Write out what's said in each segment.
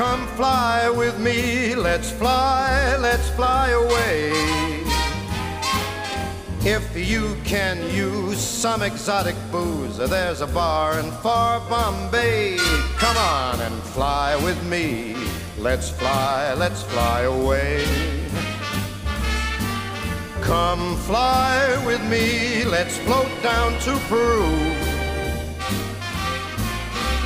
Come fly with me, let's fly, let's fly away. If you can use some exotic booze, there's a bar in far Bombay. Come on and fly with me. Let's fly, let's fly away. Come fly with me, let's float down to Peru.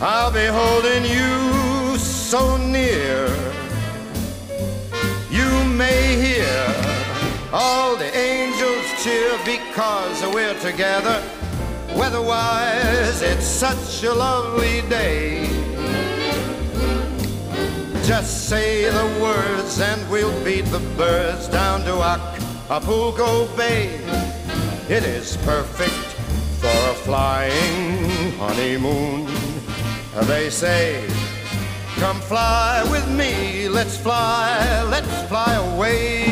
I'll be holding you so near. You may hear all the angels cheer because we're together. Weatherwise, it's such a lovely day. Just say the words and we'll beat the birds down to Acapulco Bay. It is perfect for a flying honeymoon. Uh, they say, Come fly with me, let's fly, let's fly away.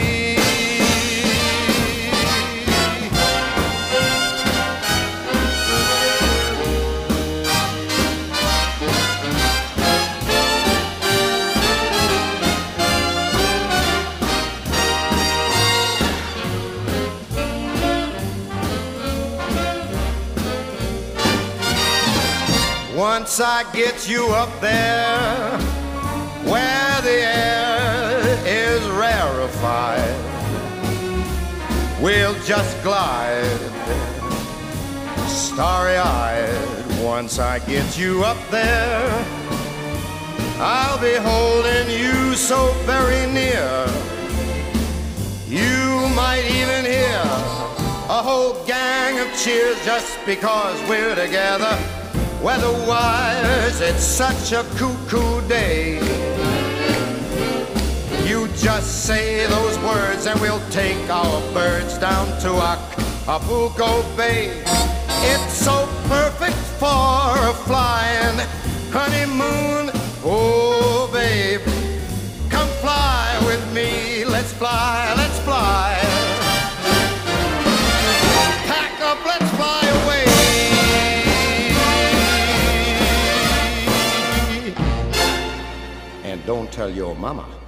Once I get you up there where the air is rarefied, we'll just glide starry eyed. Once I get you up there, I'll be holding you so very near. You might even hear a whole gang of cheers just because we're together. Weatherwise, it's such a cuckoo day. You just say those words and we'll take our birds down to Acapulco Bay. It's so perfect for a flying honeymoon. Don't tell your mama.